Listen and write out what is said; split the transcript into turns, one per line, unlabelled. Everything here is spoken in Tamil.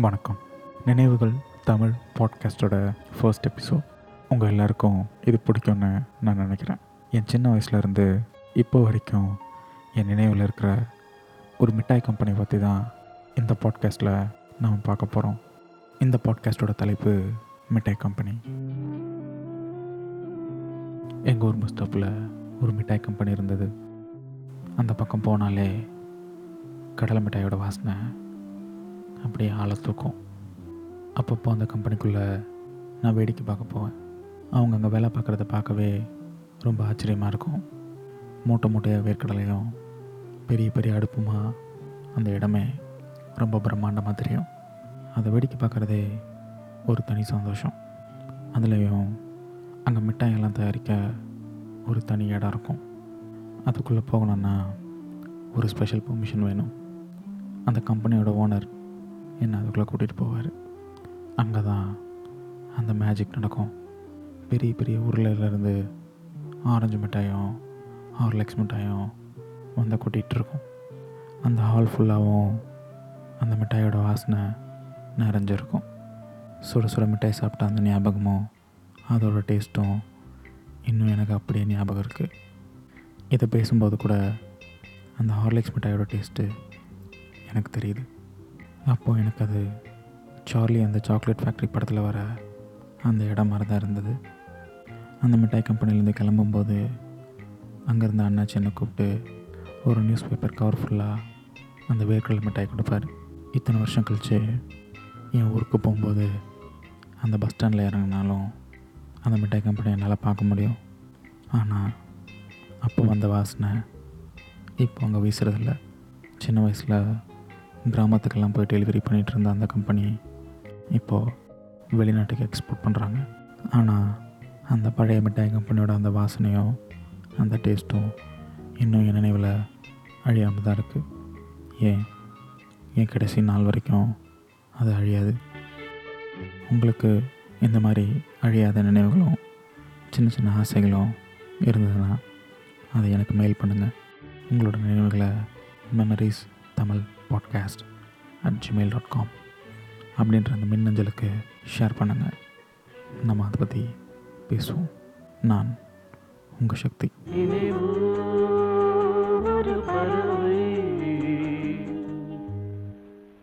வணக்கம். நினைவுகள் தமிழ் பாட்காஸ்டோட ஃபர்ஸ்ட் எபிசோட் உங்கள் எல்லாருக்கும் இது பிடிக்கும்னு நான் நினைக்கிறேன். என் சின்ன வயசுலேருந்து இப்போ வரைக்கும் என் நினைவில் இருக்கிற ஒரு மிட்டாய் கம்பெனி பற்றி தான் இந்த பாட்காஸ்ட்டில் நாம் பார்க்க போகிறோம் இந்த பாட்காஸ்டோட தலைப்பு மிட்டாய் கம்பெனி எங்கள் ஊர் பஸ் ஸ்டாப்பில் ஒரு மிட்டாய் கம்பெனி இருந்தது. அந்த பக்கம் போனாலே கடலை மிட்டாயோட வாசனை அப்படியே ஆளை தூக்கும். அப்பப்போ அந்த கம்பெனிக்குள்ளே நான் வேடிக்கை பார்க்க போவேன். அவங்க அங்கே வேலை பார்க்குறத பார்க்கவே ரொம்ப ஆச்சரியமாக இருக்கும். மூட்டை மூட்டையாக வேர்க்கடலையும் பெரிய பெரிய அடுப்புமா அந்த இடமே ரொம்ப பிரம்மாண்டமாக தெரியும். அதை வேடிக்கை பார்க்குறதே ஒரு தனி சந்தோஷம். அதுலேயும் அங்கே மிட்டாயெல்லாம் தயாரிக்க ஒரு தனி இடம் இருக்கும். அதுக்குள்ளே போகணுன்னா ஒரு ஸ்பெஷல் பெர்மிஷன் வேணும். அந்த கம்பெனியோட ஓனர் என்னை அதுக்குள்ளே கூட்டிகிட்டு போவார். அங்கே தான் அந்த மேஜிக் நடக்கும். பெரிய பெரிய உருளையிலேருந்து ஆரஞ்சு மிட்டாயும் ஹார்லெக்ஸ் மிட்டாயும் வந்து கூட்டிகிட்டு இருக்கும் அந்த ஹால் ஃபுல்லாகவும் அந்த மிட்டாயோட வாசனை நிறைஞ்சிருக்கும். சுட சுட மிட்டாய் சாப்பிட்ட அந்த ஞாபகமும் அதோட டேஸ்ட்டும் இன்னும் எனக்கு அப்படியே ஞாபகம் இருக்குது இதை பேசும்போது கூட அந்த ஹார்லிக்ஸ் மிட்டாயோட டேஸ்ட்டு எனக்கு தெரியுது. அப்போது எனக்கு அது சார்லி அந்த சாக்லேட் ஃபேக்ட்ரி படத்தில் வர அந்த இடம் மாதிரி தான் இருந்தது. அந்த மிட்டாய் கம்பெனிலேருந்து கிளம்பும்போது அங்கேருந்து அண்ணாச்சி என்னை கூப்பிட்டு ஒரு நியூஸ் பேப்பர் கவர் ஃபுல்லாக அந்த வேர்க்கடல் மிட்டாய் கொடுப்பார். இத்தனை வருஷம் கழித்து என் ஊருக்கு போகும்போது அந்த பஸ் ஸ்டாண்டில் இறங்கினாலும் அந்த மிட்டாய் கம்பெனி என்னால் பார்க்க முடியும். ஆனால் அப்போ வந்த வாசனை இப்போ அங்கே வீசுறதில்ல. சின்ன வயசில் கிராமத்துக்கெல்லாம் போய் டெலிவரி பண்ணிகிட்டு இருந்த அந்த கம்பெனி இப்போது வெளிநாட்டுக்கு எக்ஸ்போர்ட் பண்ணுறாங்க ஆனால் அந்த பழைய மிட்டாய் கம்பெனியோட அந்த வாசனையும் அந்த டேஸ்ட்டும் இன்னும் என் நினைவில் அழியாமல் தான் இருக்குது ஏன்? என் கடைசி நாள் வரைக்கும் அது அழியாது. உங்களுக்கு இந்த மாதிரி அழியாத நினைவுகளும் சின்ன சின்ன ஆசைகளும் இருந்ததுன்னா அதை எனக்கு மெயில் பண்ணுங்கள் உங்களோட நினைவுகளை memories Tamil podcast at Gmail dot com அப்படின்ற அந்த மின்னஞ்சலுக்கு ஷேர் பண்ணுங்கள் நம்ம அதை பற்றி பேசுவோம். நான் உங்கள் சக்தி.
நினைவு